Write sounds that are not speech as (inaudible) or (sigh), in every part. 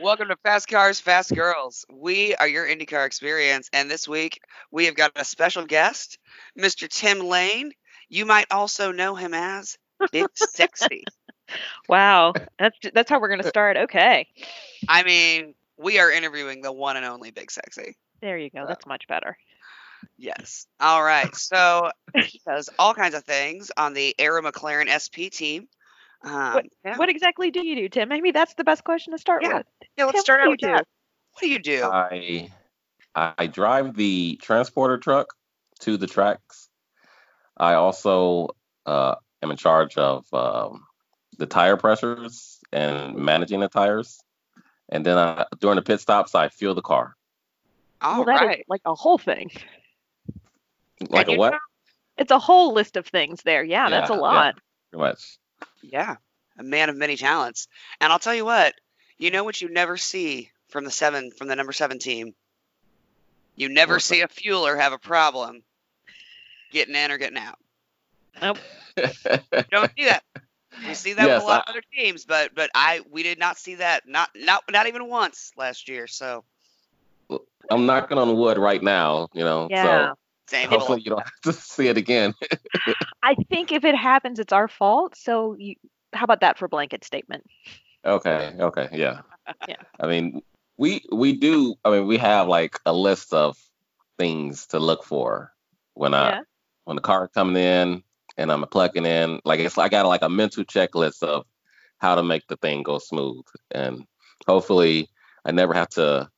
Welcome to Fast Cars, Fast Girls. We are your IndyCar experience, and this week we have got a special guest, Mr. Tim Lane. You might also know him as Big (laughs) Sexy. Wow, that's that's how we're gonna uh, start. Okay, I mean, we are interviewing the one and only Big Sexy. there you go. Uh, that's much better. Yes. All right. So he does all kinds of things on the Arrow McLaren SP team. Um, yeah. What exactly do you do, Tim? Maybe that's the best question to start Yeah. with. yeah, let's Tim, start out with do that. What do you do? I I drive the transporter truck to the tracks. I also uh, am in charge of um, the tire pressures and managing the tires. And then I, during the pit stops, I fuel the car. all well, that is right. like a whole thing. Like And a what? know- It's a whole list of things there. Yeah, that's a Yeah, yeah. lot. Pretty much. Yeah, a man of many talents. And I'll tell you what, you know what you never see from the seven from the number seven team. You never What's see a fueler have a problem getting in or getting out. You (laughs) don't see that. We see that Yes, with a lot I- of other teams, but but I we did not see that not not not even once last year. So I'm knocking on wood right now, you know. Yeah. Same. So hopefully you don't have to see it again. (laughs) I think if it happens, it's our fault. So you, how about that for blanket statement? Okay. Okay. Yeah. Yeah. I mean, we we do. I mean, we have like a list of things to look for when I Yeah. when the car coming in and I'm plugging in. Like it's I got like a mental checklist of how to make the thing go smooth, and hopefully I never have to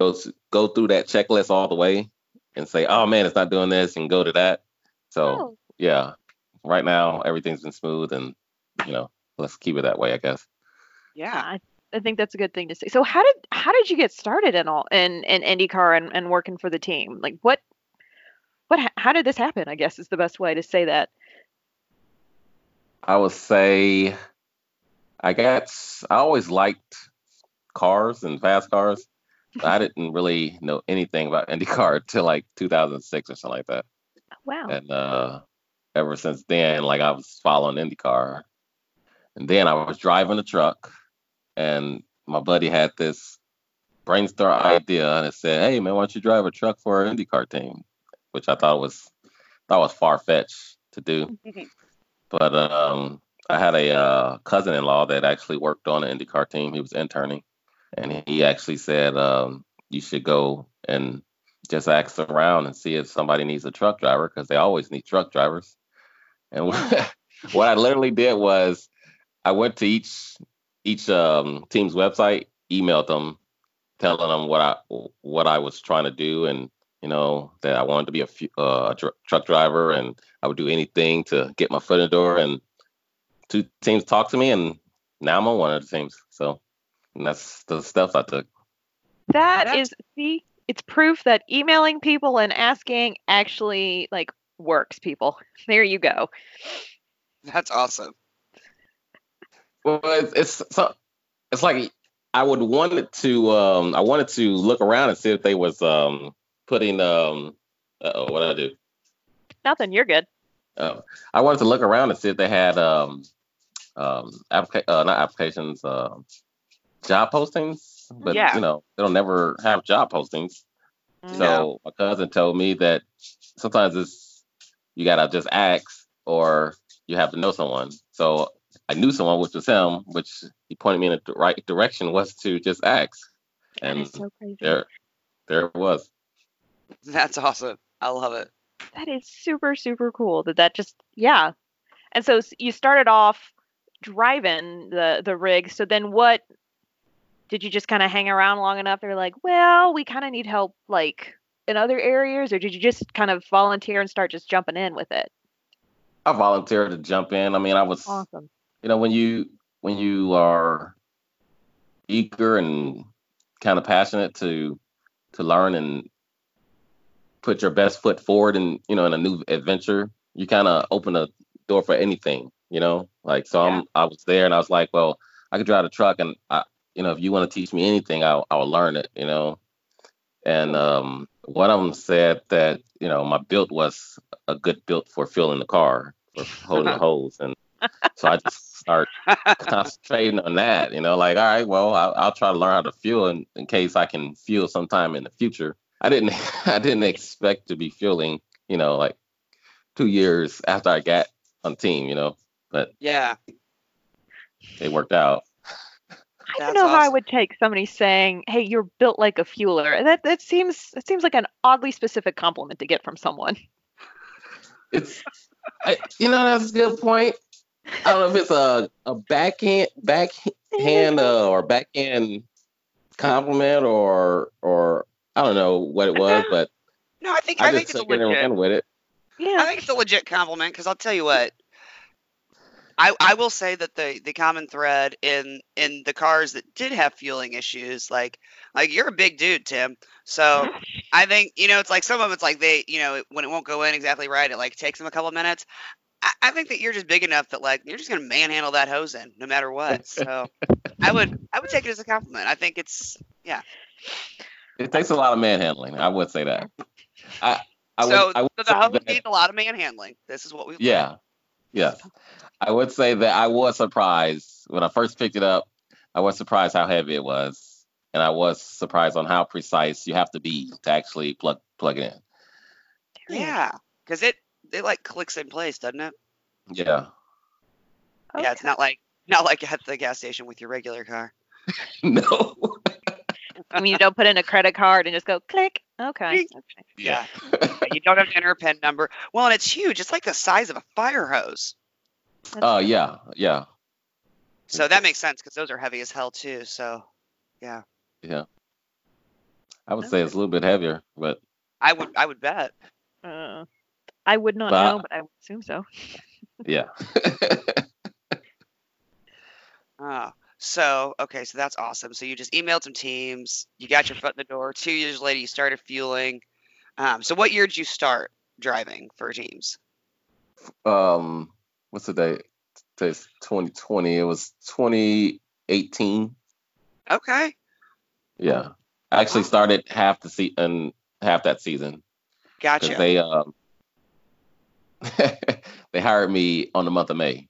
go go through that checklist all the way and say, oh man, it's not doing this, and go to that. So Oh, yeah, right now everything's been smooth, and you know, let's keep it that way, I guess. Yeah. I, I think that's a good thing to say. So how did how did you get started in all in in IndyCar and, and working for the team? Like what what how did this happen? I guess is the best way to say that. I would say I got I always liked cars and fast cars. I didn't really know anything about IndyCar until like 2006 or something like that. Wow. And uh, ever since then, like I was following IndyCar. And then I was driving a truck, and my buddy had this brainstorm idea, and it said, "Hey man, why don't you drive a truck for our IndyCar team?" Which I thought was thought was far fetched to do. But um, I had a uh, cousin-in-law that actually worked on an IndyCar team. He was interning, and he actually said um, you should go and just ask around and see if somebody needs a truck driver because they always need truck drivers. And (laughs) what I literally did was I went to each each um, team's website, emailed them, telling them what I what I was trying to do, and you know that I wanted to be a, fu- uh, tr- truck driver, and I would do anything to get my foot in the door. And two teams talked to me, and now I'm on one of the teams. So and that's the steps I took. That That's- is see, it's proof that emailing people and asking actually like works, people. (laughs) There you go. That's awesome. Well, it's it's so, it's like I would wanted to um I wanted to look around and see if they was um putting um uh what I do Nothing, you're good. uh, I wanted to look around and see if they had um um applica- uh, not applications uh, job postings but Yeah. you know they don't never have job postings Mm. so my cousin told me that sometimes it's you gotta just ask or you have to know someone so I knew someone which was him which he pointed me in the right direction was to just ask and is so crazy. there there it was That's awesome. I love it. That is super super cool. That that just yeah. And so you started off driving the the rig. So then what did you just kind of hang around long enough? They're like, well, we kind of need help like in other areas, or did you just kind of volunteer and start just jumping in with it? I volunteered to jump in I mean I was Awesome. you know when you when you are eager and kind of passionate to to learn and put your best foot forward and you know in a new adventure you kind of open a door for anything you know like so Yeah. i'm i was there and i was like well i could drive a truck and i you know if you want to teach me anything i'll, I'll learn it you know and um one of them said that you know my build was a good build for filling the car for holding the (laughs) hose and So I just start concentrating on that. You know, like all right, well, I'll, I'll try to learn how to fuel in, in case I can fuel sometime in the future. I didn't (laughs) I didn't expect to be fueling. You know, like two years after I got on team. You know, but Yeah. it worked out. I don't know how I would take somebody saying, "Hey, you're built like a fueler." That that seems that seems like an oddly specific compliment to get from someone. It's I, you know that's a good point. I don't know if it's a a backhand backhand uh, or backhand compliment or or I don't know what it was, but No, I think I, I, think it's a took it and legit. ran with it. I think it's a legit compliment because I'll tell you what. I, I will say that the, the common thread in in the cars that did have fueling issues, like like you're a big dude, Tim. So (laughs) I think you know it's like some of it's like they you know when it won't go in exactly right, it like takes them a couple of minutes. I, I think that you're just big enough that like you're just gonna manhandle that hose in no matter what. So I would I would take it as a compliment. I think it's yeah. It takes a lot of manhandling. I would say that. I I would, so, I would so the say hose needs a lot of manhandling. This is what we Yeah. Yes. I would say that I was surprised when I first picked it up. I was surprised how heavy it was. And I was surprised on how precise you have to be to actually plug plug it in. Yeah, because it it like clicks in place, doesn't it? Yeah. Yeah, it's not like not like at the gas station with your regular car. (laughs) (laughs) no. I mean, you don't put in a credit card and just go click. Okay. Click. okay. (laughs) Yeah. you don't have to enter a PIN number. Well, and it's huge. It's like the size of a fire hose. That's Oh good. yeah, yeah, So that makes sense because those are heavy as hell too. So yeah. Yeah. I would say it's a little bit heavier, but I would I would bet. Uh, I would not But- know, but I would assume so. (laughs) yeah. (laughs) Oh. So okay, so that's awesome. So you just emailed some teams. You got your foot in the door. Two years later, you started fueling. Um, so what year did you start driving for teams? um, what's the date? Today's 2020. It was 2018. Okay. Yeah. I actually started half the season, half that season, Gotcha. they um (laughs) they hired me on the month of May.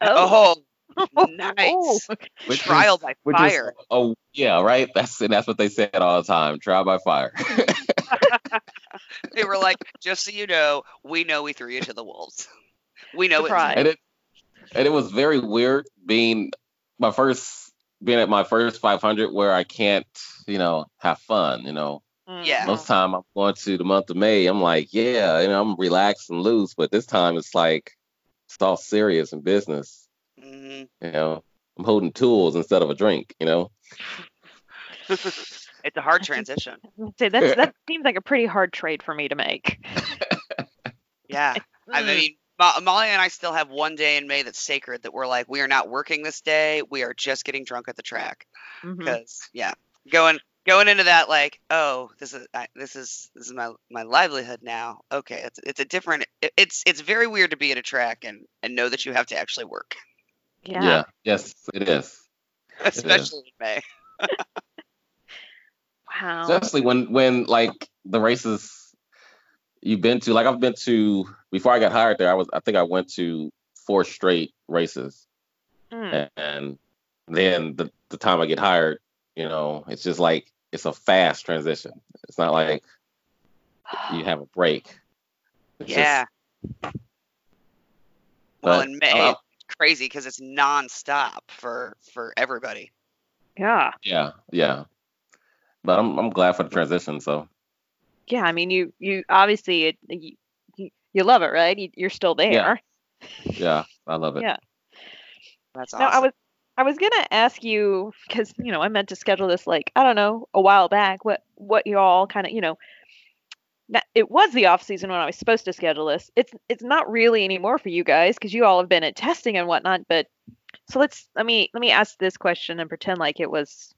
Oh, Oh. nice. (laughs) Which Trial is- by which is- fire. oh yeah, right. That's and that's what they said all the time. Trial by fire. (laughs) They were like, just so you know, we know we threw you to the wolves. We know Surprise. it. and it and it was very weird being my first being at my first 500 where I can't you know have fun. You know, Yeah. most time I'm going to the month of May. I'm like, yeah, you know, I'm relaxed and loose, but this time it's like it's all serious and business. hmm You know, I'm holding tools instead of a drink. You know. (laughs) it's a hard transition. (laughs) Say that's, (laughs) that seems like a pretty hard trade for me to make. Yeah. I Mm. mean, Mo- Molly and I still have one day in May that's sacred that we're like, we are not working this day. We are just getting drunk at the track. Mm-hmm. Because, yeah, going going into that like, oh, this is I, this is this is my my livelihood now. Okay, it's it's a different. It, it's it's very weird to be at a track and and know that you have to actually work, yeah. yeah Yes, it is. (laughs) especially in May. (laughs) Wow. Especially when when like the races you've been to. Like I've been to before I got hired there. I was I think I went to four straight races. Mm. and then the, the time I get hired, you know, it's just like it's a fast transition. It's not like you have a break. It's just- Yeah. well, but, in May, it's crazy because it's nonstop for for everybody. Yeah. yeah, yeah. But I'm I'm glad for the transition. So Yeah. I mean, you you obviously it, you, you you love it, right? You, you're still there. Yeah. yeah, I love it. Yeah. That's No, awesome. I was I was gonna ask you because you know I meant to schedule this like I don't know a while back. What what you all kind of you know. Now, it was the off season when I was supposed to schedule this. It's it's not really anymore for you guys because you all have been at testing and whatnot. But so let's let me let me ask this question and pretend like it was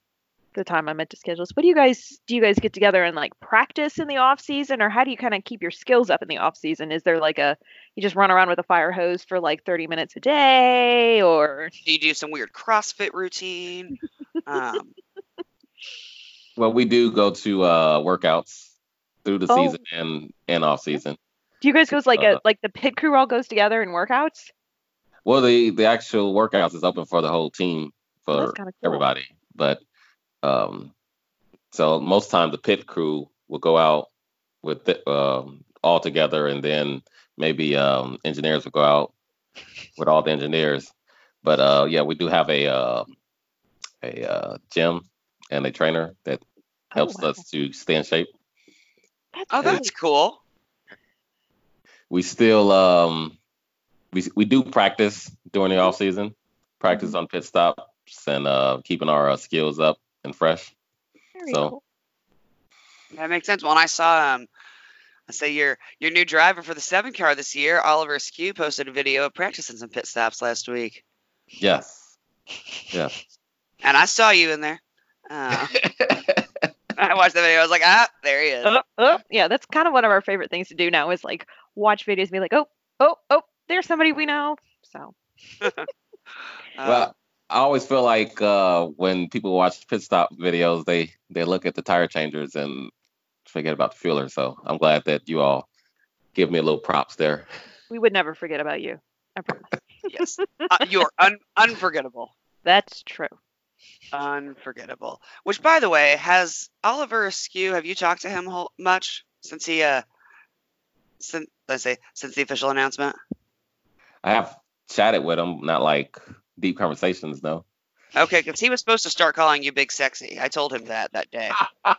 the time I meant to schedule this. What do you guys do? You guys get together and like practice in the off season, or how do you kind of keep your skills up in the off season? Is there like a you just run around with a fire hose for like thirty minutes a day, or Do you do some weird CrossFit routine? um, (laughs) Well, we do go to uh workouts through the Oh. season and and off season. Do you guys go like Uh, a like the pit crew all goes together in workouts? Well, the the actual workouts is open for the whole team Oh, for that's kinda cool. everybody, but um, so most times the pit crew will go out with the, um all together, and then maybe um engineers will go out with all the engineers. But uh, yeah, we do have a uh, a uh, gym and a trainer that helps wow. us to stay in shape. That's Oh, really that's cool. we still um we we do practice during the off season, practice on pit stops and uh keeping our uh, skills up and fresh. very so- cool. That makes sense. When I saw um, I say your your new driver for the seven car this year, Oliver Askew, posted a video of practicing some pit stops last week, Yes. Yes. (laughs) and I saw you in there. Uh, (laughs) I watched the video. I was like, ah, there he is. Oh, oh, yeah, that's kind of one of our favorite things to do now is like watch videos and be like, oh, oh, oh, there's somebody we know. So (laughs) Uh, well, I always feel like uh when people watch pit stop videos, they they look at the tire changers and forget about the fueler. So I'm glad that you all give me a little props there. we would never forget about you. I promise. (laughs) yes, uh, you're un- unforgettable. That's true. Unforgettable. Which, by the way, has Oliver Askew? Have you talked to him whole, much since he uh, since let's say since the official announcement? I have chatted with him, not like deep conversations, though. Okay, because he was supposed to start calling you Big Sexy. I told him that that day. (laughs)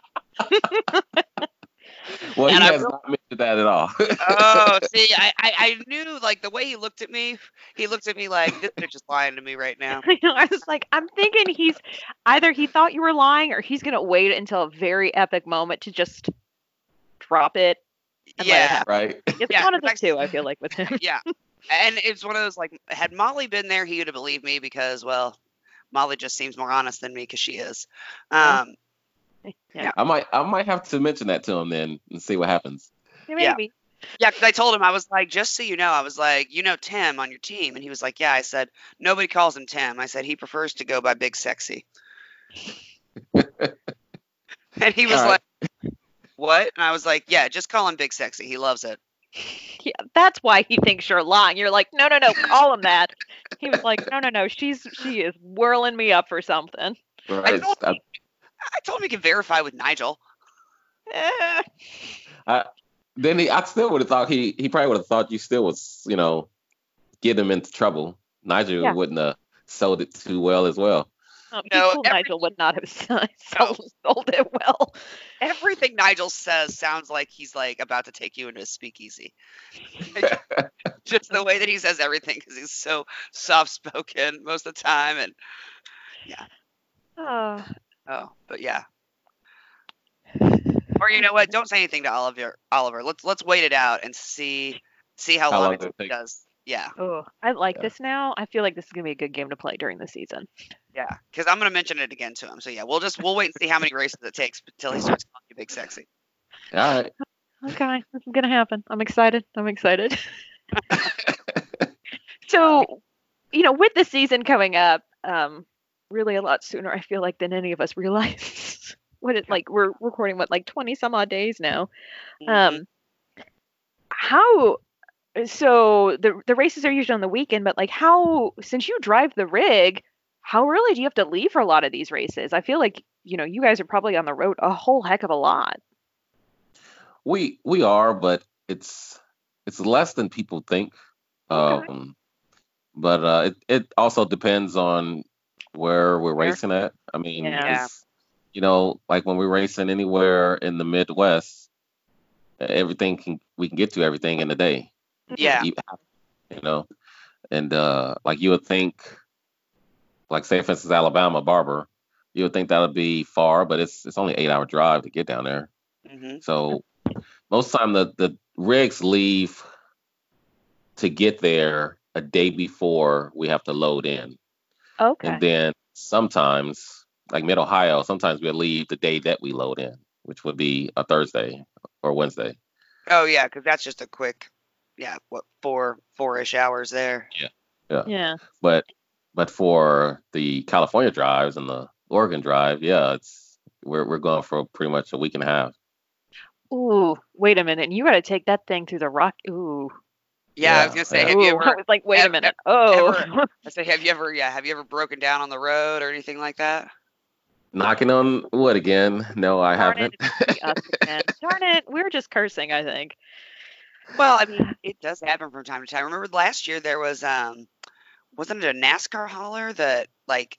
Well, he And I has not mentioned that at all. oh, (laughs) see, I, I I knew like the way he looked at me. He looked at me like this bitch is lying to me right (laughs) now. I know. I was like, I'm thinking he's either he thought you were lying or he's gonna wait until a very epic moment to just drop it. And let it Yeah, right? It's Yeah, one of the next- two. I feel like with him. yeah. And it's one of those like, had Molly been there, he would have believed me because, well, Molly just seems more honest than me because she is. Yeah. Um, (laughs) Yeah, I might I might have to mention that to him then and see what happens. Yeah. maybe. yeah, because I told him I was like, just so you know, I was like, you know Tim on your team, and he was like, yeah. I said nobody calls him Tim. I said he prefers to go by Big Sexy. (laughs) and he was All right. like, what? And I was like, yeah, just call him Big Sexy. He loves it. Yeah, that's why he thinks you're lying. You're like, no, no, no, call him that. He was like, no, no, no, she's she is whirling me up for something. Right. told I- I told him he could verify with Nigel. (laughs) Eh, then he, I still would have thought he, he probably would have thought you still was, you know, get him into trouble. Nigel Yeah. wouldn't have sold it too well as well. Um, No, every- Nigel would not have (laughs) sold, sold it well. Everything Nigel says sounds like he's like about to take you into a speakeasy. (laughs) Just the way that he says everything because he's so soft spoken most of the time. And Oh, oh, but yeah. (sighs) Or you know what? Don't say anything to Oliver. Oliver, let's let's wait it out and see see how, How long, long it does it does. Yeah, oh, I like Yeah. this now. I feel like this is gonna be a good game to play during the season. Yeah. Because I'm gonna mention it again to him. So yeah, we'll just we'll wait and see how many races it takes until he starts calling you big sexy. All right. Okay, this is gonna happen. I'm excited. I'm excited. (laughs) so, you know, with the season coming up, um, really a lot sooner, I feel like than any of us realize. (laughs) what it like we're recording what like 20 some odd days now. Mhm. Um, how? So the the races are usually on the weekend, but like how? Since you drive the rig, how early do you have to leave for a lot of these races? I feel like you know you guys are probably on the road a whole heck of a lot. We we are, but it's it's less than people think. Okay. Um, but uh, it it also depends on where we're Where? racing at. I mean, Yeah. Yeah. it's- you know, like when we're racing anywhere in the Midwest, everything can we can get to everything in a day. Yeah. You, you know, and uh, like you would think, like say for instance Alabama Barber, you would think that would be far, but it's it's only eight hour drive to get down there. hmm So most time the the rigs leave to get there a day before we have to load in, Okay. and then sometimes like Mid Ohio, sometimes we'll leave the day that we load in, which would be a Thursday or Wednesday. Oh yeah, because that's just a quick, yeah, what four four ish hours there. Yeah. Yeah. yeah. But but for the California drives and the Oregon drive, yeah, it's we're we're going for pretty much a week and a half. Ooh, wait a minute. You got to take that thing through the rock. Ooh. Yeah, I was gonna say, yeah. have you Ooh, I ever? was (laughs) like, wait a minute. Oh, (laughs) I say, have you ever? Yeah, have you ever broken down on the road or anything like that? Knocking on wood again. No, I Darn haven't. it, it's gonna be us again. (laughs) Darn it, We're just cursing, I think. Well, I mean, it does happen from time to time. Remember last year there was um, wasn't it a NASCAR hauler that like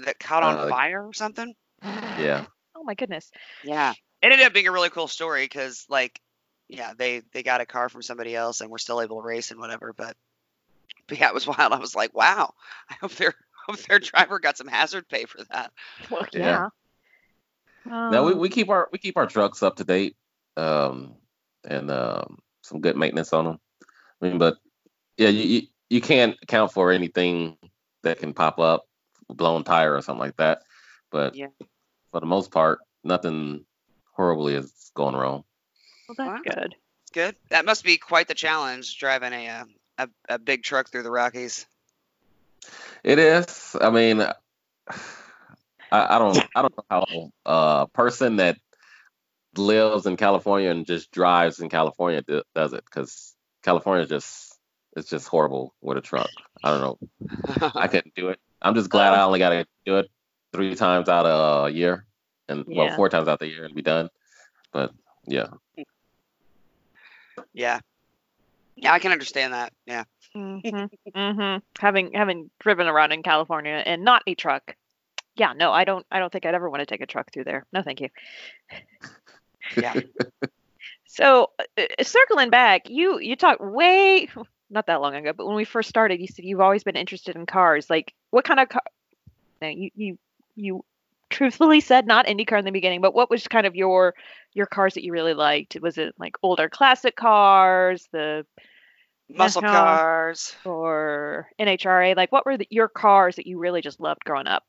that caught on Uh, fire or something? yeah. Oh my goodness. Yeah, it ended up being a really cool story because like, yeah, they they got a car from somebody else and were still able to race and whatever. But, but yeah, it was (laughs) wild. I was like, wow, I hope their (laughs) hope their driver got some hazard pay for that. Well, Yeah. yeah. No, we, Um, we keep our we keep our trucks up to date, um, and um, some good maintenance on them. I mean, but yeah, you, you you can't account for anything that can pop up, blown tire or something like that. But Yeah. for the most part, nothing horribly is going wrong. well, that's Wow. good. Good. That must be quite the challenge driving a uh, a, a big truck through the Rockies. It is. I mean, I, I don't I don't know how a person that lives in California and just drives in California does it because California is just it's just horrible with a truck. I don't know. (laughs) I couldn't do it. I'm just glad I only got to do it three times out of a year, and well, four times out of the year and be done. But yeah, yeah. Yeah, I can understand that. Yeah. hmm hmm Having having driven around in California and not a truck. Yeah, no, I don't. I don't think I'd ever want to take a truck through there. No, thank you. Yeah. (laughs) So, uh, uh, circling back, you you talked way not that long ago, but when we first started, you said you've always been interested in cars. Like, what kind of car? No, you you you truthfully said not IndyCar in the beginning, but what was kind of your your cars that you really liked? Was it like older classic cars, the Muscle cars. or NHRA? Like, what were the, your cars that you really just loved growing up?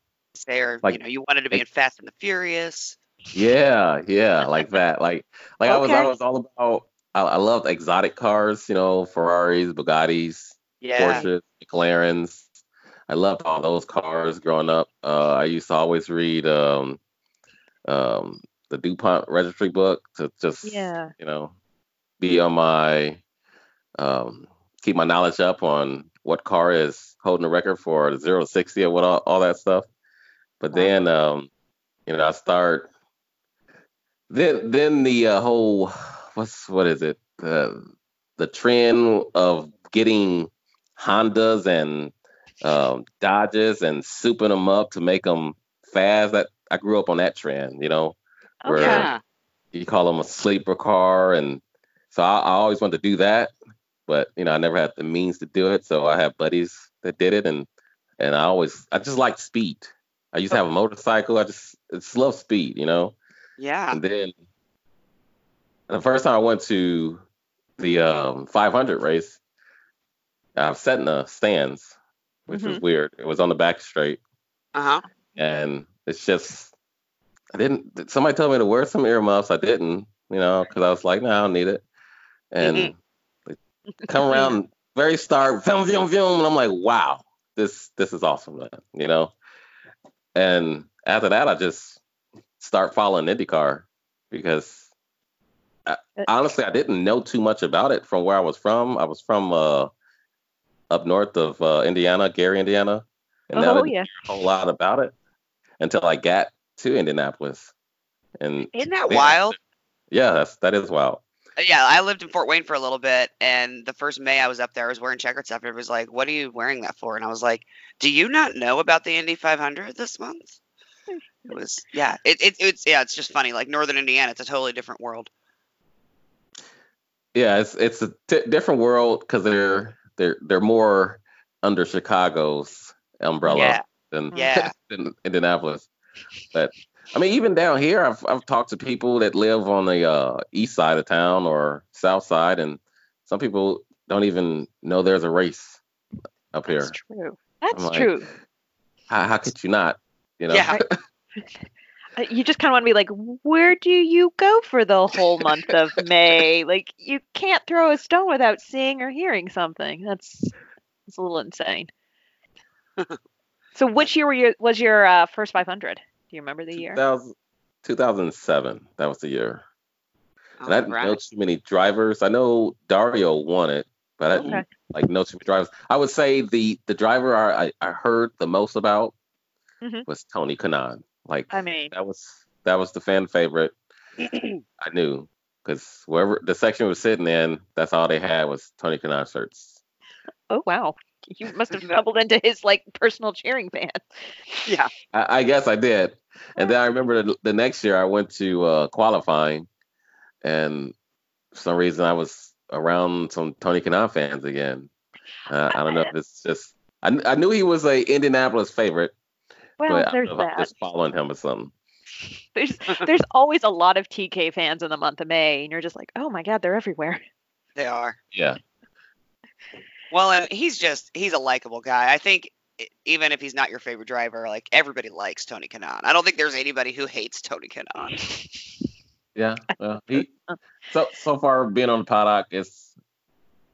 There, Like- you know, you wanted to be in Fast and the Furious. yeah, yeah, like that. Like like I was I was all about. I, I loved exotic cars. You know, Ferraris, Bugattis. Yeah. Porsches, McLarens. I loved all those cars growing up. Uh, I used to always read um, um, the DuPont registry book to just, Yeah. you know, be on my, um, keep my knowledge up on what car is holding the record for the zero to 60 or what all, all that stuff. But then, um, you know, I start, then, then the uh, whole, what's, what is it? The, the trend of getting Hondas and um, Dodges and souping them up to make them fast. That I grew up on that trend, you know, Where- Okay. You call them a sleeper car, and so I, I always wanted to do that, but you know, I never had the means to do it. So I have buddies that did it, and and I always I just like speed. I used to have a motorcycle. I just I just love speed, you know. Yeah. And then the first time I went to the um, 500 race, I was sat in the stands, which was weird. It was on the back straight, Uh huh. and it's just I didn't. Somebody told me to wear some earmuffs. I didn't, you know, because I was like, no, I don't need it. And come around very start, vroom, vroom, vroom, and I'm like, wow, this this is awesome, man, you know. And after that, I just start following IndyCar because I, Uh, honestly, I didn't know too much about it from where I was from. I was from uh, up north of uh, Indiana, Gary, Indiana, and I Oh didn't yeah. know a whole lot about it until I got to Indianapolis. And Isn't that Yeah. wild? yeah, that's that is wild. Uh, Yeah, I lived in Fort Wayne for a little bit, and the first May I was up there, I was wearing checkered stuff. And it was like, "What are you wearing that for?" And I was like, "Do you not know about the Indy 500 this month?" It was, yeah, it, it it's yeah, it's just funny. Like Northern Indiana, it's a totally different world. Yeah, it's it's a t- different world because they're they're they're more under Chicago's umbrella Yeah, than yeah, (laughs) than Indianapolis. But I mean, even down here, I've I've talked to people that live on the uh, east side of town or south side, and some people don't even know there's a race up here. That's true. That's like, true. How, how could you not? You know? yeah. (laughs) (laughs) You just kind of want to be like, where do you go for the whole month of (laughs) May? Like, you can't throw a stone without seeing or hearing something. That's it's a little insane. (laughs) so, which year were you, was your uh, first 500? Do you remember the year? 2007. That was the year. Oh, And I didn't right. know too many drivers. I know Dario won it, but I, Okay. like no too many drivers. I would say the the driver I I heard the most about Mhm. was Tony Kanaan. Like I mean, that was that was the fan favorite. (clears throat) I knew because wherever the section was sitting in, that's all they had was Tony Kanaan shirts. oh wow, you must have stumbled into his like personal cheering band. Yeah. I, I guess I did. And then I remember the, the next year I went to uh, qualifying, and for some reason I was around some Tony Kanaan fans again. Uh, I don't know if it's just I, I knew he was a Indianapolis favorite, Well, but I there's don't know if I'm that. just following him or something. (laughs) There's there's always a lot of TK fans in the month of May, and you're just like, oh my god, they're everywhere. They are. Yeah, Well, and he's just he's a likable guy. I think even if he's not your favorite driver, like everybody likes Tony Kanaan. I don't think there's anybody who hates Tony Kanaan. (laughs) yeah. Well, he so so far being on the paddock, it's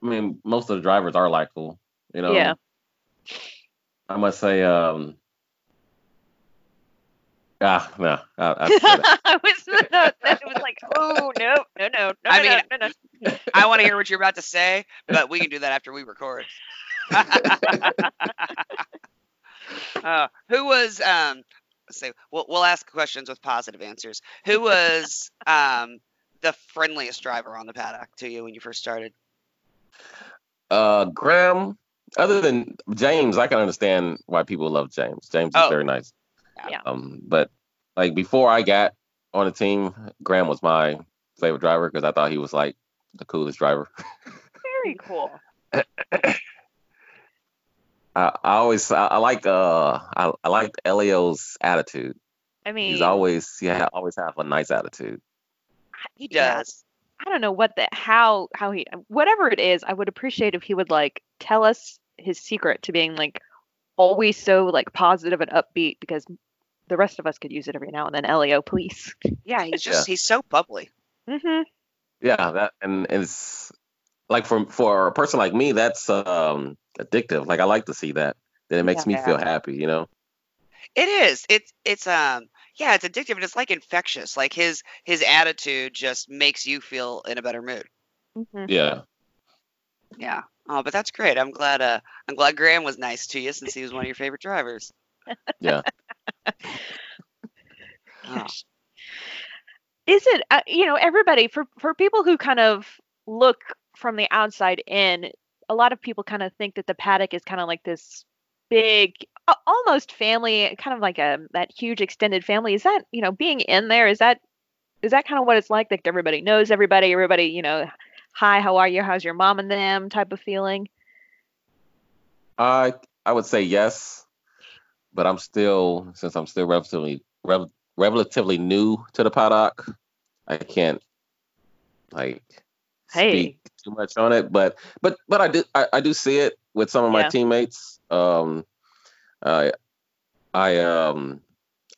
I mean most of the drivers are likable. You know. Yeah. I must say, um, ah, no, I, I. I was (laughs) no, it was like, oh no, no, no, no, I no, mean, no, no, no. I want to hear what you're about to say, but we can do that after we record. (laughs) uh, who was um? Let's see. We'll we'll ask questions with positive answers. Who was um the friendliest driver on the paddock to you when you first started? Uh, Graham. Other than James, I can understand why people love James. James is Oh. very nice. Yeah. Um, but like before I got on the team, Graham was my favorite driver because I thought he was like the coolest driver. Very cool. (coughs) I, I always I, I like uh I, I like Elio's attitude. I mean, He's always yeah always have a nice attitude. He does. I don't know what the how how he whatever it is. I would appreciate if he would like tell us his secret to being like always so like positive and upbeat because the rest of us could use it every now and then. Elio, please. Yeah, he's just he's so bubbly. Mm-hmm. Yeah, that and it's like for for a person like me, that's um addictive. Like I like to see that. That it makes me Yeah. feel happy, you know? It is. It's it's um yeah, it's addictive and it's like infectious. Like his his attitude just makes you feel in a better mood. Mm-hmm. Yeah. Yeah. Oh, but that's great. I'm glad uh I'm glad Graham was nice to you since he was one of your favorite drivers. Yeah. (laughs) Oh. Is it uh, you know everybody for for people who kind of look from the outside in, a lot of people kind of think that the paddock is kind of like this big almost family kind of like a that huge extended family. Is that you know being in there is that is that kind of what it's like? Like everybody knows everybody everybody you know hi how are you? How's your mom and them? type of feeling? I I would say yes, but I'm still since I'm still relatively rel- relatively new to the paddock, I can't like Hey. speak too much on it. But but but I do I, I do see it with some of my teammates. Um, I I um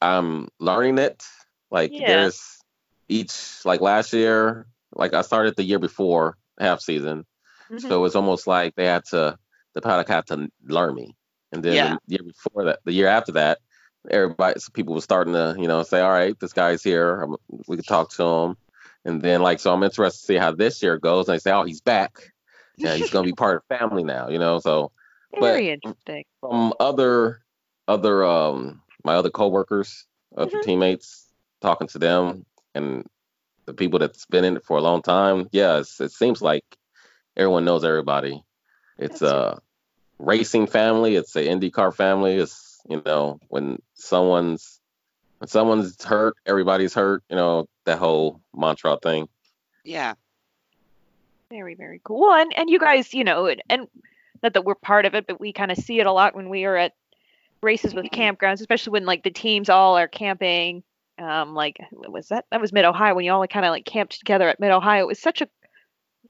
I'm learning it. Like Yeah. there's each like last year, like I started the year before half season. Mhm. So it's almost like they had to, the paddock had to learn me. And then Yeah. the year before that, the year after that, everybody, so people were starting to, you know, say, all right, this guy's here. um, We could talk to him. And then, like, so I'm interested to see how this year goes. And they say, oh, he's back. Yeah, he's going to be (laughs) part of family now, you know? So very interesting from other, other, um, my other coworkers, other Mhm. teammates, talking to them and the people that's been in it for a long time, yeah, it's, it seems like everyone knows everybody. It's That's a racing family. It's an IndyCar family. It's you know when someone's when someone's hurt, everybody's hurt. You know that whole mantra thing. Yeah. Very, very cool. Well, and, and you guys, you know, and, and not that we're part of it, but we kind of see it a lot when we are at races with campgrounds, especially when like the teams all are camping. Um, like was that that was Mid Ohio when you all kind of like camped together at Mid Ohio. It was such a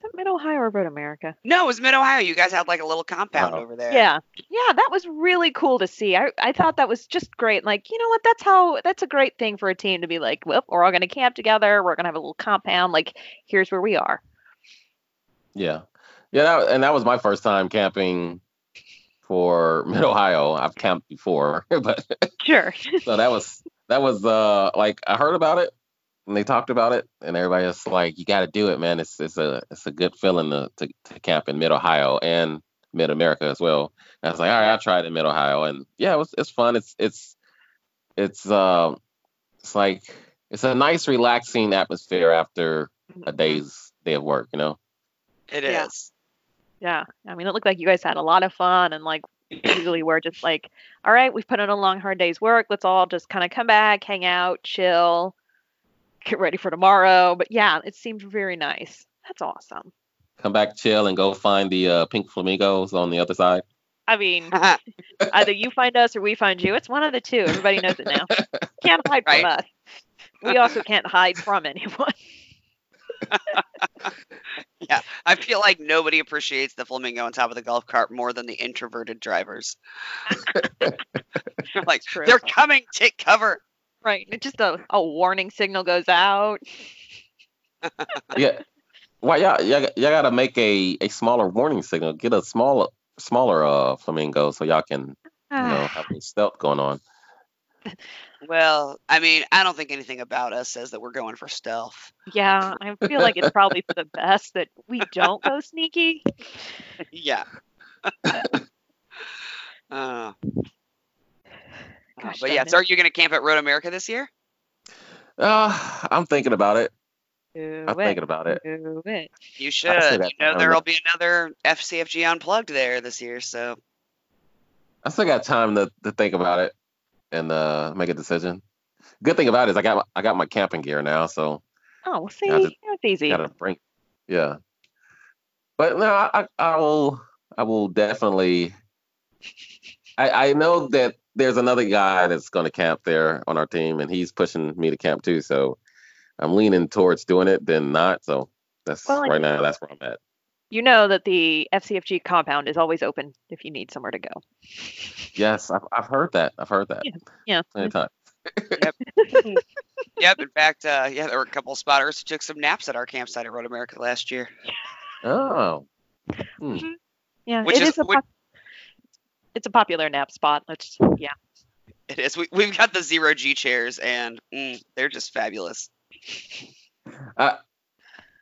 was that Mid Ohio or Road America? No, it was Mid Ohio. You guys had like a little compound Wow. over there. Yeah. Yeah, that was really cool to see. I, I thought that was just great. Like, you know what? That's how that's a great thing for a team to be like, well, we're all gonna camp together, we're gonna have a little compound, like here's where we are. Yeah, yeah, that, and that was my first time camping for (laughs) Mid Ohio. I've camped before, (laughs) but Sure. (laughs) so that was that was uh like I heard about it and they talked about it, and everybody was like, "You got to do it, man. It's it's a it's a good feeling to to, to camp in Mid Ohio and Mid America as well." And I was like, "All right, I tried in Mid Ohio, and yeah, it was it's fun. It's it's it's um it's like it's a nice relaxing atmosphere after a day's day of work, you know." It Yeah. is. Yeah. I mean, it looked like you guys had a lot of fun and like usually we're just like, all right, we've put in a long, hard day's work. Let's all just kind of come back, hang out, chill, get ready for tomorrow. But yeah, it seemed very nice. That's awesome. Come back, chill, and go find the uh, pink flamingos on the other side. I mean, (laughs) either you find us or we find you. It's one of the two. Everybody knows it now. (laughs) Can't hide Right. from us. We also can't hide from anyone. (laughs) Yeah, I feel like nobody appreciates the flamingo on top of the golf cart more than the introverted drivers. They're like, they're coming, take cover. Right. It just a, a warning signal goes out. (laughs) yeah. Well, y'all, y'all, y'all gotta make a, a smaller warning signal. Get a smaller smaller uh flamingo so y'all can you know (sighs) have a stealth going on. Well, I mean, I don't think anything about us says that we're going for stealth. yeah, I feel like it's probably for the best that we don't go sneaky. (laughs) yeah. (laughs) uh, Gosh but yeah, it. so are you going to camp at Road America this year? Uh, I'm thinking about it. Do I'm it. thinking about it. Do it. You should. You know, there will be another FCFG Unplugged there this year, so I still got time to, to think about it and uh make a decision. Good thing about it is I got my, I got my camping gear now, so Oh, well, see, Yeah, just- that's easy. gotta bring. Yeah, but no, I, I I will I will definitely. I I know that there's another guy that's going to camp there on our team, and he's pushing me to camp too. So I'm leaning towards doing it than not. So that's Well, right now. That's where I'm at. You know that the FCFG compound is always open if you need somewhere to go. Yes, I've I've heard that. I've heard that. Yeah, yeah. Plenty of (laughs) yep. In fact, uh, yeah, there were a couple of spotters who took some naps at our campsite at Road America last year. Oh. Hmm. Yeah, Which it is- is a which- pop- it's a popular nap spot. Let's yeah. It is. We, we've got the zero G chairs, and mm, they're just fabulous. I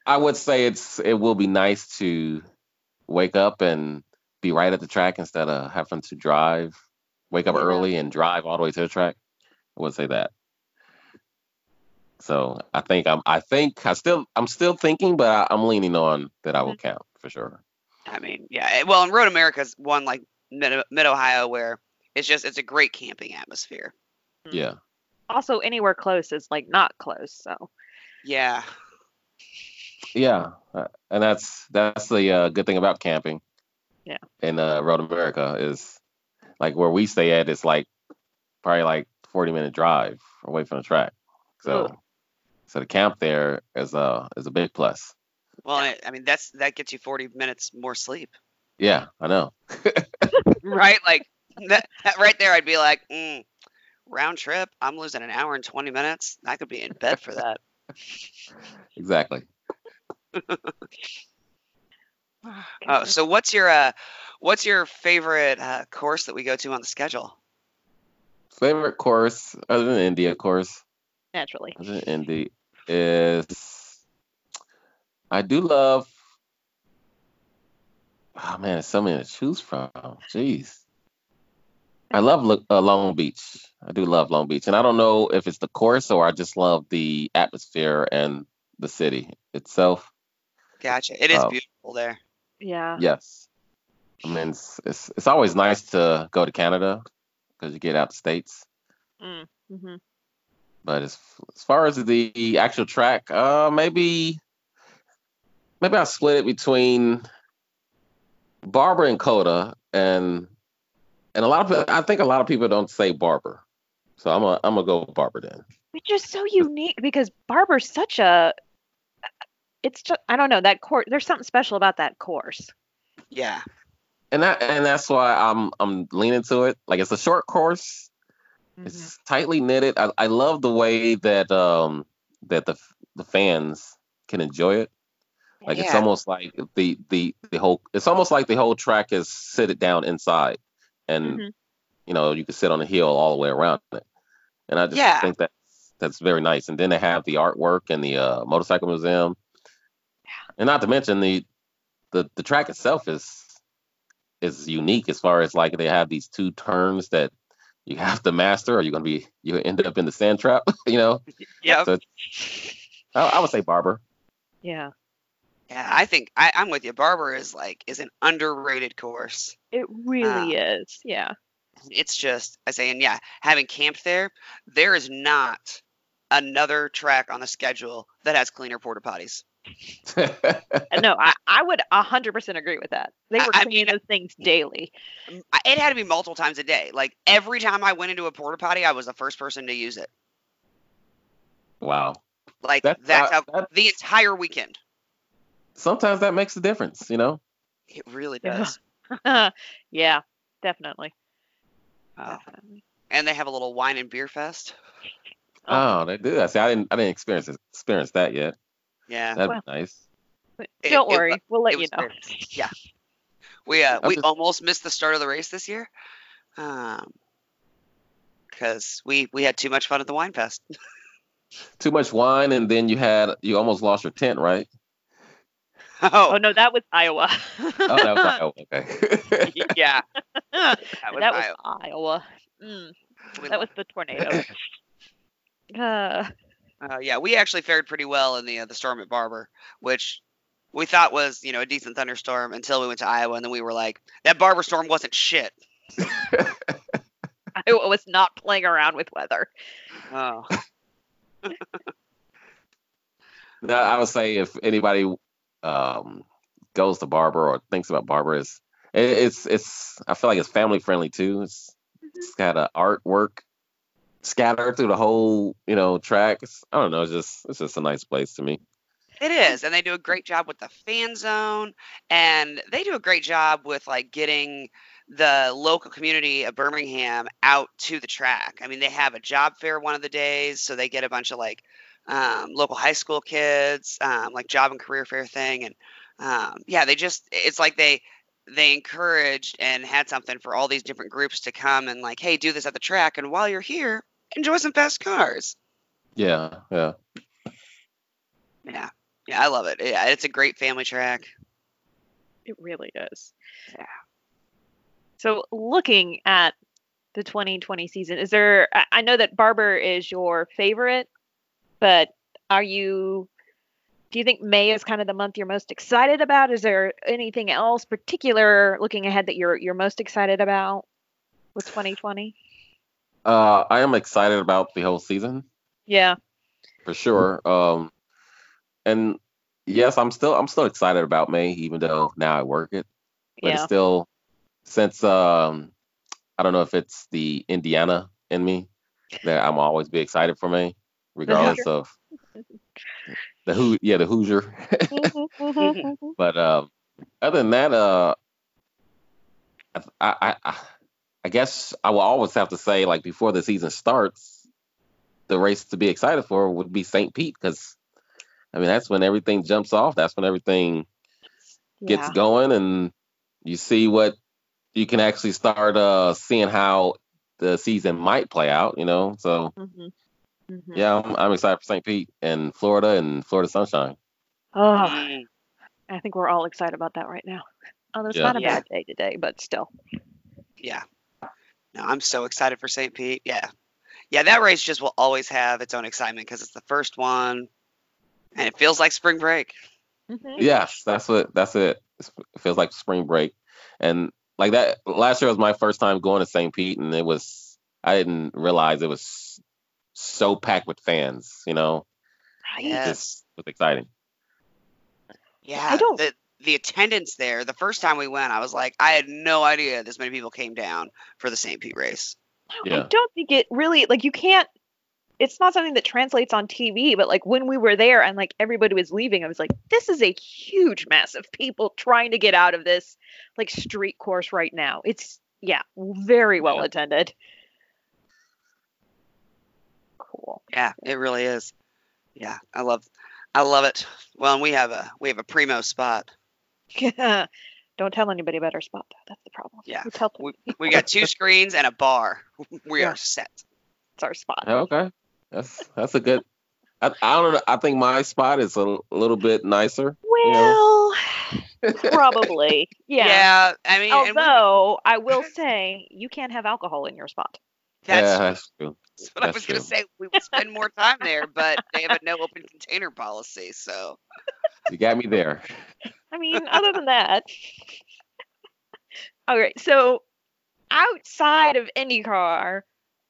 I would say it's it will be nice to wake up and be right at the track instead of having to drive. Wake up Yeah. early and drive all the way to the track. I would say that. So I think I'm I think I still I'm still thinking, but I, I'm leaning on that I will count for sure. I mean, yeah. Well, and Road America's one like mid Mid Ohio where it's just it's a great camping atmosphere. Yeah. Also, anywhere close is like not close. So Yeah. Yeah, uh, and that's that's the uh, good thing about camping. Yeah. In uh, Road America is like where we stay at. It's like probably like forty minute drive away from the track. So Ooh. so the camp there is a is a big plus. Well, and it, I mean that's that gets you 40 minutes more sleep, Yeah, I know. (laughs) right? Like that, that right there, I'd be like, mm, round trip. I'm losing an hour and 20 minutes. I could be in bed for that. (laughs) Exactly. (sighs) Oh, so what's your uh, what's your favorite uh, course that we go to on the schedule? Favorite course other than Indy, of course. naturally. Other than Indy is I do love. Oh man, there's so many to choose from. Jeez. I love uh, Long Beach. I do love Long Beach, and I don't know if it's the course or I just love the atmosphere and the city itself. Gotcha. It is Oh. beautiful there. Yeah. Yes, I mean it's it's, it's always nice to go to Canada because you get out the states. Mm, hmm But as as far as the actual track, uh, maybe maybe I split it between Barber and COTA, and and a lot of people- I think a lot of people don't say Barber, so I'm a I'm gonna go with Barber then. Which is so unique because Barber's such a. It's just I don't know that course. There's something special about that course. Yeah. And that and that's why I'm I'm leaning to it. Like it's a short course, Mm-hmm. it's tightly knitted. I, I love the way that um that the the fans can enjoy it. Like it's almost like the the the whole it's almost like the whole track is sit it down inside, and Mhm. you know you can sit on the hill all the way around it. And I just Yeah. think that that's very nice. And then they have the artwork and the uh, motorcycle museum. And not to mention the the the track itself is is unique as far as like they have these two turns that you have to master or you're gonna be you end up in the sand trap, (laughs) you know. yeah So I, I would say Barber. Yeah. Yeah, I think I, I'm with you. Barber is like is an underrated course. It really is. Yeah. It's just I say, and yeah, having camped there, there is not another track on the schedule that has cleaner porta potties. Uh, No, I, I would 100% agree with that. They I- were I mean- those things daily. It had to be multiple times a day. Like every time I went into a porta potty, I was the first person to use it. wow. Like That- that's uh, how that- the entire weekend. Sometimes that makes a difference, you know. It really does. (laughs) yeah, definitely. Uh, definitely. and they have a little wine and beer fest. Oh. Oh, they do. I see. I didn't. I didn't experience experience that yet. Yeah. That'd Well, be nice. It- Don't it worry, wa- we'll let you know. very- yeah. (laughs) We uh I'm we just- almost missed the start of the race this year. Um because we we had too much fun at the wine fest. Too much wine, and then you had you almost lost your tent, right? Oh oh, no, that was Iowa. Oh, that was (laughs) oh, okay. (laughs) yeah. that was was Iowa. Iowa. Mm, that was the tornado. (laughs) uh, Uh, yeah, we actually fared pretty well in the uh, the storm at Barber, which we thought was you know a decent thunderstorm until we went to Iowa, and then we were like, that Barber storm wasn't shit. Iowa was not playing around with weather. Oh, No, I would say if anybody um, goes to Barber or thinks about Barber is it, it's it's I feel like it's family friendly too. It's it's got a artwork scattered through the whole you know track. It's, I don't know. It's just it's just a nice place to me. it is, and they do a great job with the fan zone, and they do a great job with like getting the local community of Birmingham out to the track. I mean, they have a job fair one of the days, so they get a bunch of like um, local high school kids, um, like job and career fair thing, and um, yeah, they just it's like they they encouraged and had something for all these different groups to come and like, hey, do this at the track, and while you're here, enjoy some fast cars. Yeah, yeah. Yeah, yeah, I love it. Yeah, it's a great family track. It really is. Yeah. So looking at the 2020 season, is there? I- I know that Barber is your favorite, but are you? Do you think May is kind of the month you're most excited about? Is there anything else particular looking ahead that you're you're most excited about with 2020? Uh, I am excited about the whole season Yeah. for sure. Um, and yes, I'm still I'm still excited about May, even though now I work it. But it's still since um, I don't know if it's the Indiana in me that I'm always be excited for May, regardless of the who yeah the Hoosier. (laughs) but um, other than that, uh, I, I I I guess I will always have to say like before the season starts, the race to be excited for would be St. Pete because I mean that's when everything jumps off. That's when everything gets yeah. going and you see what you can actually start uh seeing how the season might play out, you know. So Mhm. Mhm. yeah, I'm, I'm excited for St. Pete and Florida and Florida Sunshine. Oh, I think we're all excited about that right now. Oh, it's Yeah. not a Yeah. bad day today, but still. yeah. No, I'm so excited for St. Pete. Yeah. Yeah, that race just will always have its own excitement because it's the first one and it feels like spring break. Mhm. Yes, that's what that's it. It feels like spring break, and like that. Last year was my first time going to St. Pete, and it was I didn't realize it was so packed with fans. You know, Right. Yes. just was exciting. Yeah. I don't- The, the attendance there, the first time we went, I was like, I had no idea this many people came down for the St. Pete race. I don't think it really like you can't it's not something that translates on TV, but like when we were there and like everybody was leaving, I was like, this is a huge mass of people trying to get out of this like street course right now. It's yeah, very well Yeah. attended. Cool. Yeah, it really is. Yeah, I love I love it. Well, and we have a we have a primo spot. Yeah. (laughs) don't tell anybody about our spot though. That's the problem. Yeah. We tell We, we got two (laughs) screens and a bar. (laughs) We Yeah. are set. it's our spot. Oh, okay, That's that's a good. I, I don't know. I think my spot is a little bit nicer. Well, probably. Yeah. Yeah, I mean, and we- Although I will say you can't have alcohol in your spot. Yeah, that's true. that's true. what I was going to say. We would spend more time there, but they have a no open container policy. So You got me there. I mean, other than that. (laughs) All right. So outside of IndyCar,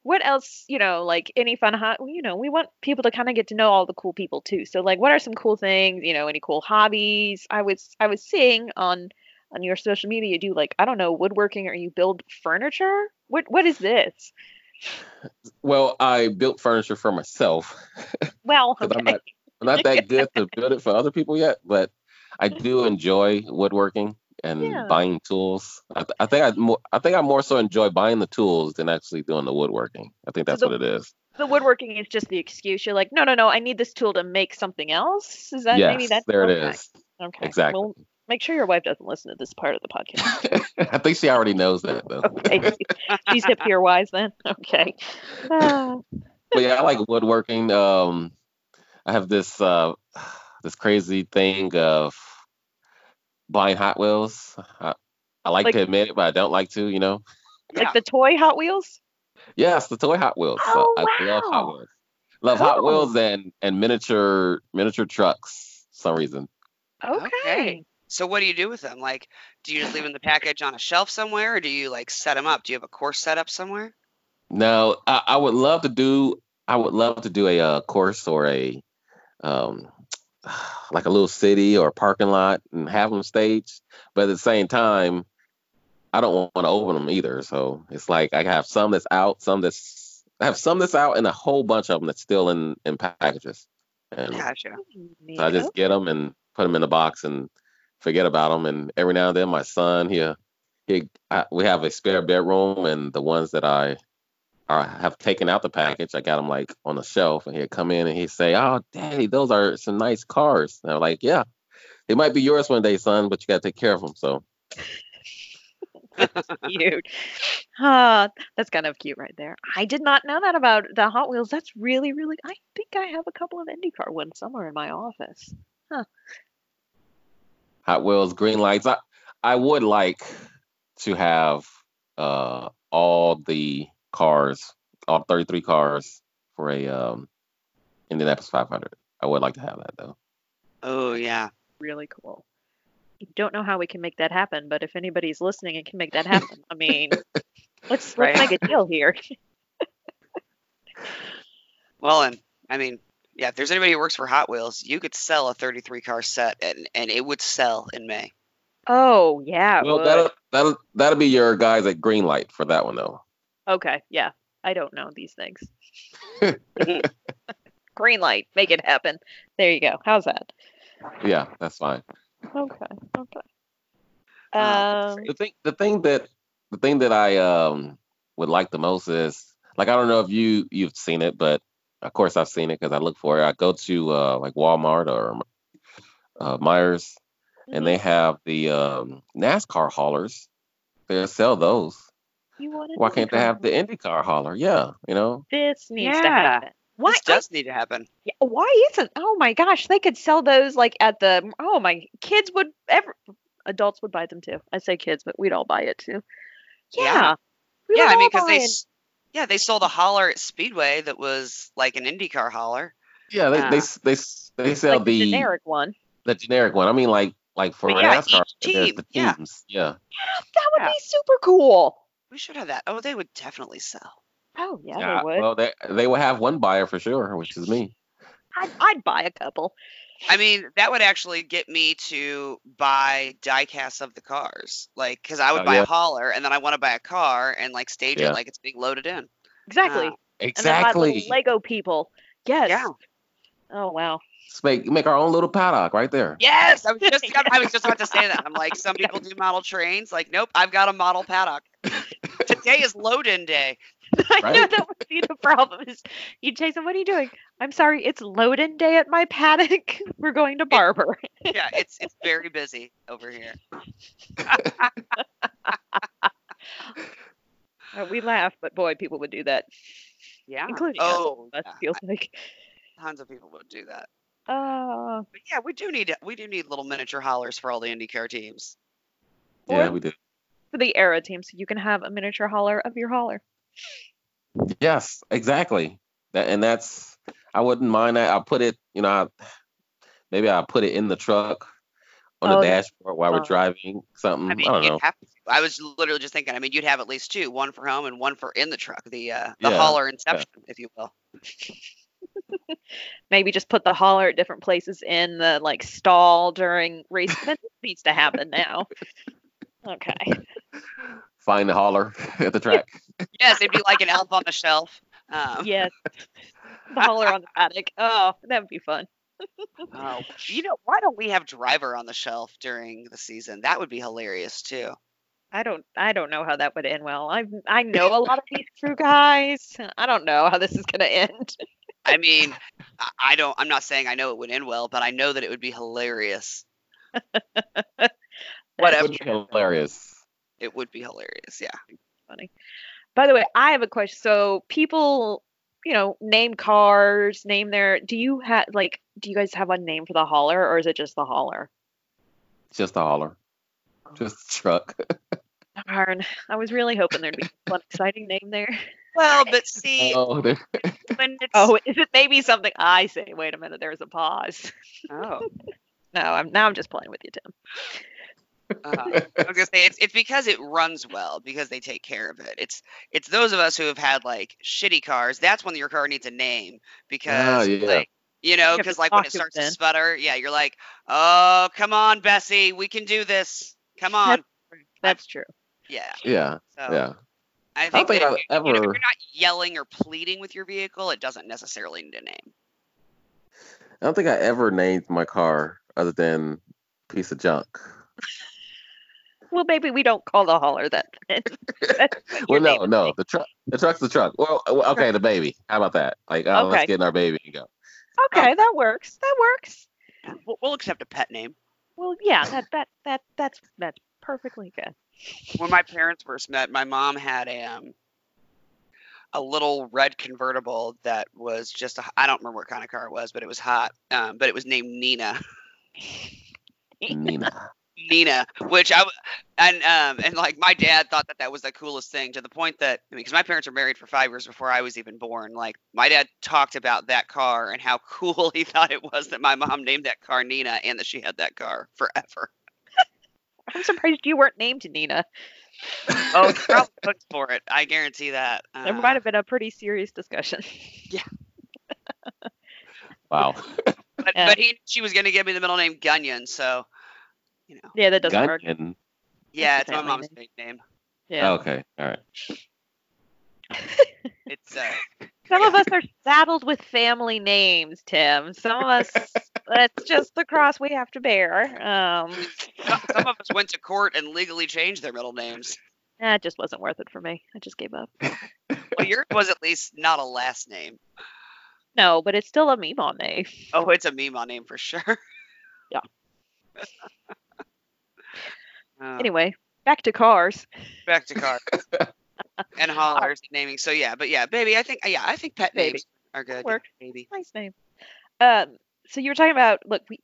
what else, you know, like any fun hot, you know, we want people to kind of get to know all the cool people too. So like what are some cool things, you know, any cool hobbies? I was I was seeing on on your social media you do like I don't know, woodworking or you build furniture? What what is this? Well, I built furniture for myself. (laughs) Well, okay. I'm not I'm not that (laughs) good to build it for other people yet, but I do enjoy woodworking and Yeah. buying tools. I, th- I think I more I think I more so enjoy buying the tools than actually doing the woodworking. I think that's the- what it is. the woodworking is just the excuse. You're like, no, no, no, I need this tool to make something else. Is that maybe yes, that's there it okay. is. Okay. Exactly. Well, make sure your wife doesn't listen to this part of the podcast. (laughs) I think she already knows that though. Okay. (laughs) She's hip here wise then. Okay. Ah, but yeah, I like woodworking. Um, I have this uh, this crazy thing of buying Hot Wheels. I, I like, Like- to admit it, but I don't like to. You know. like the toy Hot Wheels? Yes, the toy Hot Wheels. Oh, I love wow. Hot Wheels. Love Hot Wheels and and miniature miniature trucks. For some reason. Okay. Okay. So what do you do with them? Like, do you just leave them in the package on a shelf somewhere, or do you like set them up? Do you have a course set up somewhere? No, I, I would love to do. I would love to do a uh, course or a, um, (sighs) like a little city or parking lot and have them staged. But at the same time, I don't want to open them either. So it's like I have some that's out, some that's I have some that's out, and a whole bunch of them that's still in in packages. And Gotcha. so I just get them and put them in the box and forget about them. And every now and then, my son, here, he, I, we have a spare bedroom, and the ones that I are, have taken out the package, I got them like on the shelf, and he'd come in and he'd say, "Oh, Daddy, those are some nice cars." And I'm like, "Yeah, it might be yours one day, son, but you got to take care of them." So (laughs) cute. Ah, that's kind of cute right there. I did not know that about the Hot Wheels. That's really, really. I think I have a couple of IndyCar ones somewhere in my office. Hot Wheels, green lights. I I would like to have uh all the cars, all 33 cars for a um Indianapolis 500. I would like to have that though. Oh yeah. Really cool. Don't know how we can make that happen, but if anybody's listening and can make that happen, I mean, (laughs) let's let's make a deal here. (laughs) Well, and I mean, yeah. If there's anybody who works for Hot Wheels, you could sell a 33 car set, and and it would sell in May. Oh yeah. Well, would. that'll that'll that'll be your guys at green light for that one though. Okay, yeah. I don't know these things. (laughs) (laughs) Green light, make it happen. There you go. How's that? Yeah, that's fine. Okay, okay. Uh, Um, The thing the thing that the thing that I um would like the most is like I don't know if you you've seen it, but of course I've seen it because I look for it. I go to uh like Walmart or uh, Meijers and they have the um, NASCAR haulers. They sell those. you want Why can't they have the one? IndyCar hauler? Yeah, you know. This needs to happen. Why? This does need to happen. Why isn't? Oh my gosh, they could sell those like at the. Oh my, kids would ever. Adults would buy them too. I say kids, but we'd all buy it too. Yeah. Yeah. we Yeah, I mean, because they, buy it. s- yeah, they sold a hauler at Speedway that was like an IndyCar hauler. Yeah, they they Ah. they, they sell like the the generic one. the generic one. I mean, like like for yeah, NASCAR, each team, the yeah. teams. Yeah. That would Yeah. be super cool. We should have that. Oh, they would definitely sell. Oh yeah, Yeah, they would. Well, they they will have one buyer for sure, which is me. I'd, I'd buy a couple. I mean, that would actually get me to buy diecasts of the cars, like because I would Oh, buy yeah. a hauler and then I want to buy a car and like stage Yeah. it like it's being loaded in. Exactly. Uh, And then buy little Exactly. Lego people. Yes. Yeah. Oh wow. Let's make make our own little paddock right there. Yes, I was just (laughs) I was just about to say that. I'm like, some people do model trains. Like, nope, I've got a model paddock. (laughs) Today is load-in day. (laughs) I know that would be the problem. Is you Jason, what are you doing? I'm sorry, it's load-in day at my paddock. (laughs) We're going to barber. Yeah, it's it's very busy over here. (laughs) Uh, we laugh, but boy, people would do that. Yeah. including us. Oh, Us yeah. feels like. tons of people would do that. Uh, But yeah, we do need we do need little miniature haulers for all the IndyCar teams. Yeah, Or- we do. for the Arrow team, so you can have a miniature hauler of your hauler. Yes, exactly. That and that's I wouldn't mind that. I'll put it, you know, I, maybe I'll put it in the truck on Oh, the dashboard while we're driving something. I I, don't you'd know. have to. I was literally just thinking. I mean, you'd have at least two, one for home and one for in the truck. The uh, the Yeah, hauler inception, if you will. (laughs) Maybe just put the hauler at different places in the like stall during race. that needs to happen now. (laughs) Okay. Find the hauler (laughs) at the track. (laughs) Yes, it'd be like an elf on the shelf. Um, Yes. The hauler on the paddock. Oh, that would be fun. (laughs) oh, you know, why don't we have driver on the shelf during the season? That would be hilarious too. I don't I don't know how that would end well. I I know a lot of these crew guys. I don't know how this is gonna end. I mean, I- I don't. I'm not saying I know it would end well, but I know that it would be hilarious. Whatever. Would be hilarious. It would be hilarious. Yeah. funny. By the way, I have a question. So people, you know, name cars, name their. Do you have like? Do you guys have a name for the hauler, or is it just the hauler? Just a hauler. Oh. Just a truck. (laughs) Darn, I was really hoping there'd be one (laughs) exciting name there. Well, but see, (laughs) oh, there- when it's Oh, is it maybe something I say? Wait a minute, there's a pause. oh, No, I'm now I'm just playing with you, Tim. Uh, (laughs) I was gonna say it's it's because it runs well because they take care of it. It's it's those of us who have had like shitty cars. That's when your car needs a name because yeah. like you know because like when it to it starts to sputter, yeah, you're like, oh come on, Bessie, we can do this. Come on, That's true. yeah. yeah, So yeah. I I think, think that I've if, you know, if you're not yelling or pleading with your vehicle, it doesn't necessarily need a name. I don't think I ever named my car other than piece of junk. Well, maybe we don't call the hauler that. (laughs) Well, your no, is. no. The truck. The truck's the truck. Well, well, okay, the baby. How about that? Like, oh, Okay. let's get in our baby and go. Okay, that works. That works. We'll, we'll accept a pet name. Well, yeah, that that that that's that's perfectly good. when my parents first met, my mom had a um a little red convertible that was just a, I don't remember what kind of car it was, but it was hot. Um, but it was named Nina. Nina. Nina, which I and um and like my dad thought that that was the coolest thing to the point that I mean because my parents were married for five years before I was even born. Like my dad talked about that car and how (laughs) cool he thought it was that my mom named that car Nina and that she had that car forever. I'm surprised you weren't named Nina. (laughs) Oh, probably looked for it. I guarantee that. There Uh, might have been a pretty serious discussion. (laughs) Yeah. wow. but Yeah. but he she was gonna give me the middle name Gunyon, so you know. Yeah, that doesn't work. Yeah, a it's my family mom's name. maiden name. Yeah. Okay. All right. (laughs) It's uh Some of us are saddled with family names, Tim. Some of us, (laughs) that's just the cross we have to bear. Um, some, some of us went to court and legally changed their middle names. that just wasn't worth it for me. I just gave up. (laughs) Well, yours was at least not a last name. No, but it's still a meme name. Oh, it's a Mima name for sure. Yeah. Uh, Anyway, back to cars. back to cars (laughs) and haulers and naming. So yeah, but yeah, baby, I think yeah, I think pet Baby. names are good. Work. Baby. Nice name. Um, so you were talking about look, we,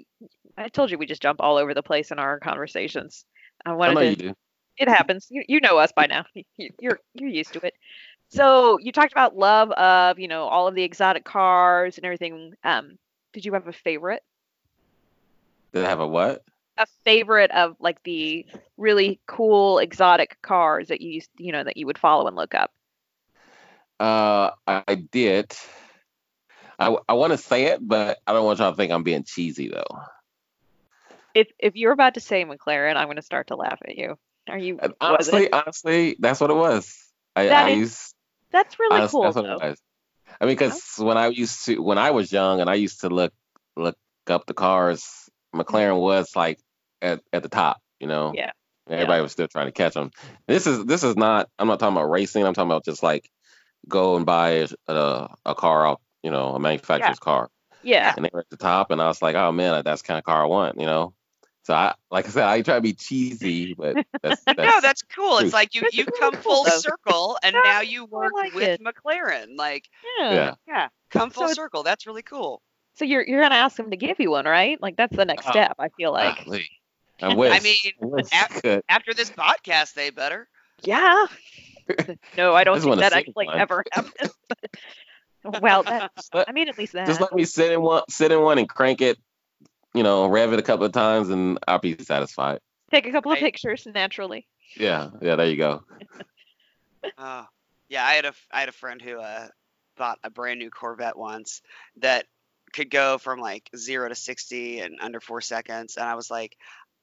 I told you we just jump all over the place in our conversations. I I know to you do. it happens. You, you know us by now. You, you're you're used to it. So you talked about love of you know all of the exotic cars and everything. Um, did you have a favorite? Did I have a what? A favorite of like the really cool exotic cars that you used, you know that you would follow and look up. Uh, I did. I, I want to say it, but I don't want y'all to think I'm being cheesy though. If if you're about to say McLaren, I'm going to start to laugh at you. Are you? And was it? honestly, honestly, that's what it was. I, That I is used That's really honest- cool. that's what though. it was. I mean, because when I used to, when I was young, and I used to look look up the cars, McLaren was like at, at the top, you know. Yeah. And Everybody was still trying to catch them. This is this is not. I'm not talking about racing. I'm talking about just like go and buy a, a, a car out, you know, a manufacturer's car. Yeah. and they were at the top, and I was like, oh man, that's the kind of car I want, you know. So I, like I said, I try to be cheesy, but that's, (laughs) that's no, that's cool. true. It's like you you come full circle, and Yeah, now you work like with it. McLaren. Like, Yeah. yeah. yeah, come full So- circle. That's really cool. So you're you're gonna ask them to give you one, right? Like that's the next Oh, step. I feel like. Golly. I wish. mean, I wish at- After this podcast, they better. Yeah. (laughs) no, I don't just think that actually one. ever happens. well, that (laughs) Just let, I mean, at least that. just let me sit in one, sit in one, and crank it. You know, rev it a couple of times, and I'll be satisfied. Take a couple of Right. pictures naturally. Yeah, yeah. There you go. Oh, (laughs) yeah. I had a I had a friend who uh, bought a brand new Corvette once that could go from like zero to sixty in under four seconds, and I was like,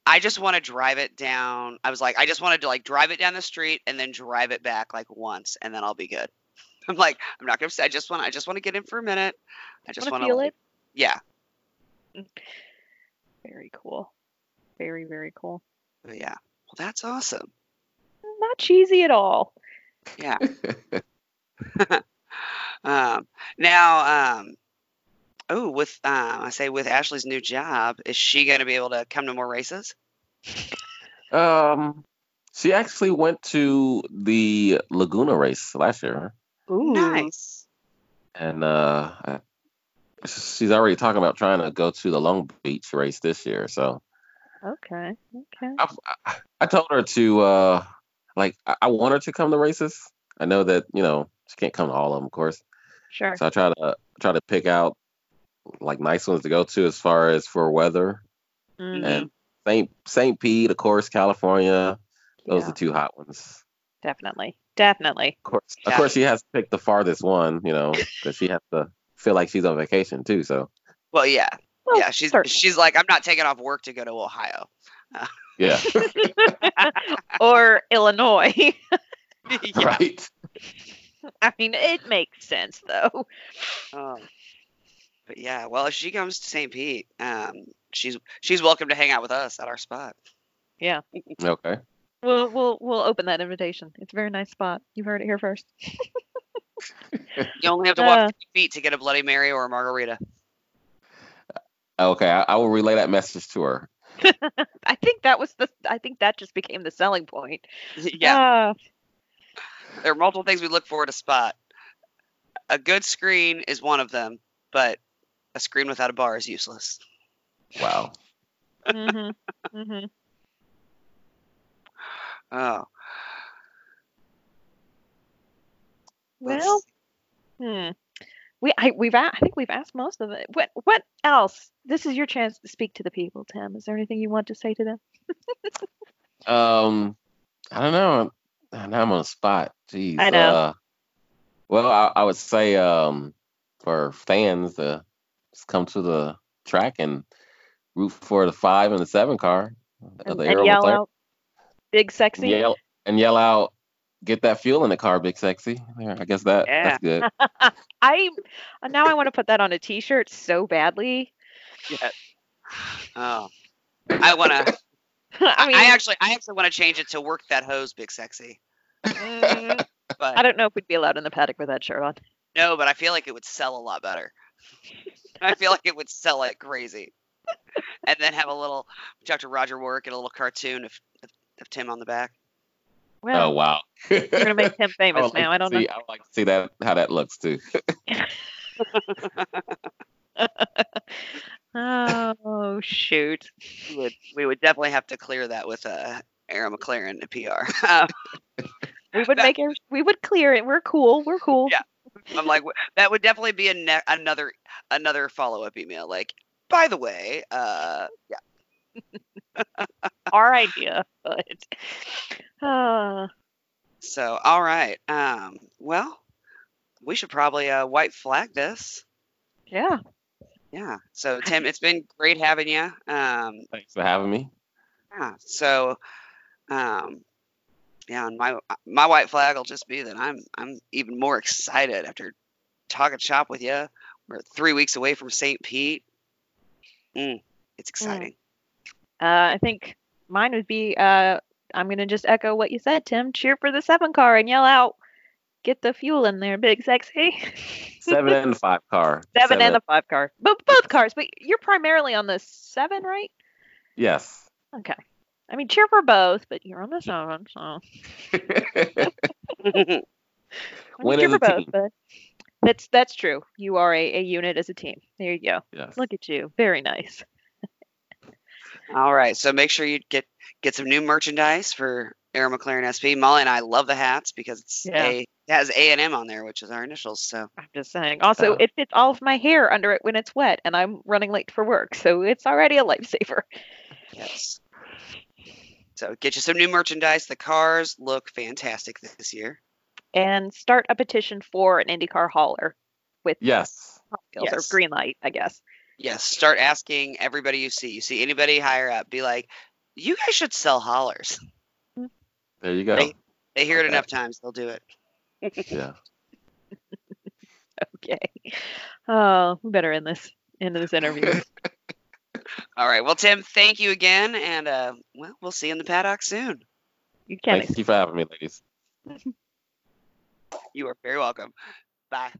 I just want to drive it down. I was like, I just wanted to like drive it down the street and then drive it back like once, and then I'll be good. (laughs) I'm like, I'm not gonna say. I just want. I just want to get in for a minute. I just Wanna want to feel it? Yeah. Very cool. Very very cool. But yeah. Well, that's awesome. Not cheesy at all. Yeah. (laughs) (laughs) um, now, um, oh, with um, I say with Ashley's new job, is she going to be able to come to more races? Um, she actually went to the Laguna race last year, Ooh. Nice. and uh, I- she's already talking about trying to go to the Long Beach race this year. So Okay. Okay. I, I, I told her to uh, like I, I want her to come to races. I know that you know she can't come to all of them, of course. Sure. So I try to try to pick out like nice ones to go to as far as for weather. Mhm. And St. St. Pete, of course, California. Those Yeah, are two hot ones. definitely. Definitely. Of course, of course, she has to pick the farthest one, you know, (laughs) because she has to feel like she's on vacation too. So Well, yeah, Well, yeah. She's certainly. she's like, I'm not taking off work to go to Ohio. yeah, (laughs) (laughs) or Illinois. yeah. right. I mean, it makes sense though. Um, but yeah, well, if she comes to St. Pete, um, she's she's welcome to hang out with us at our spot. Yeah. Okay. We'll we'll we'll open that invitation. It's a very nice spot. You've heard it here first. (laughs) You only have to walk Uh. feet to get a Bloody Mary or a margarita. Okay. I, I will relay that message to her. (laughs) I think that was the. I think that just became the selling point. (laughs) yeah. Uh, there are multiple things we look for at a spot. A good screen is one of them, but a screen without a bar is useless. Wow. mhm. Mhm. (sighs) Oh. let's Well, hmm. We I we've a- I think we've asked most of it. What what else? This is your chance to speak to the people, Tim. Is there anything you want to say to them? (laughs) Um, I don't know. Now I'm on the spot. Jeez. I know. Uh, well, I, I would say um, for fans to just come to the track and root for the five and the seven car. And, the and yell McLaren. out, "Big and sexy." yell and yell out, "Get that fuel in the car, big sexy." There, I guess that that's good. (laughs) I now I want to put that on a T-shirt so badly. Yeah. Oh. I want to. (laughs) I I, mean, I actually, I actually want to change it to work that hose, big sexy. mm, But I don't know if we'd be allowed in the paddock with that shirt on. no, but I feel like it would sell a lot better. (laughs) I feel like it would sell like crazy. And then have a little Dr. Roger work and a little cartoon of, of, of Tim on the back. Well, oh wow. we're gonna make Tim (laughs) famous would like now. to I don't know. I would like to see that how that looks too. (laughs) Oh shoot. We would, we would definitely have to clear that with uh, Arrow McLaren and PR. Um, We would That- make it. We would clear it. We're cool. We're cool. Yeah. I'm like, that would definitely be a ne- another another follow up email. Like, by the way, uh, yeah. (laughs) Our idea, but uh, So, all right. Um, well, we should probably uh, white flag this. yeah. Yeah. So, (laughs) Tim, it's been great having you. Um, Thanks for having me. yeah. So, um, yeah, and my my white flag will just be that I'm I'm even more excited after talking shop with you. We're three weeks away from St. Pete. Mm, it's exciting. Uh, I think mine would be. Uh, I'm gonna just echo what you said, Tim. Cheer for the seven car and yell out, "Get the fuel in there, big sexy." (laughs) Seven and the five car. seven and the five car, but both cars. But you're primarily on the seven, right? Yes. Okay. I mean, cheer for both, but you're on the seven, so. (laughs) (laughs) Win cheer for both, team. but that's that's true. You are a, a unit as a team. There you go. yes. Look at you. Very nice. All right, so make sure you get get some new merchandise for Arrow McLaren SP. Molly and I love the hats because it's Yeah. a it has A and M on there, which is our initials. So I'm just saying. Also, Yeah. it fits all of my hair under it when it's wet, and I'm running late for work, so it's already a lifesaver. yes. So get you some new merchandise. The cars look fantastic this year. And start a petition for an IndyCar hauler with Yes. Yes. or green light, I guess. Yes, start asking everybody you see. You see anybody higher up, be like, "You guys should sell haulers." There you go. They- They hear it enough times, they'll do it. (laughs) Yeah. Okay. Oh, we better end this end of this interview. (laughs) All right. Well, Tim, thank you again, and uh, well, we'll see you in the paddock soon. you can Thank you for having me, ladies. (laughs) You are very welcome. Bye.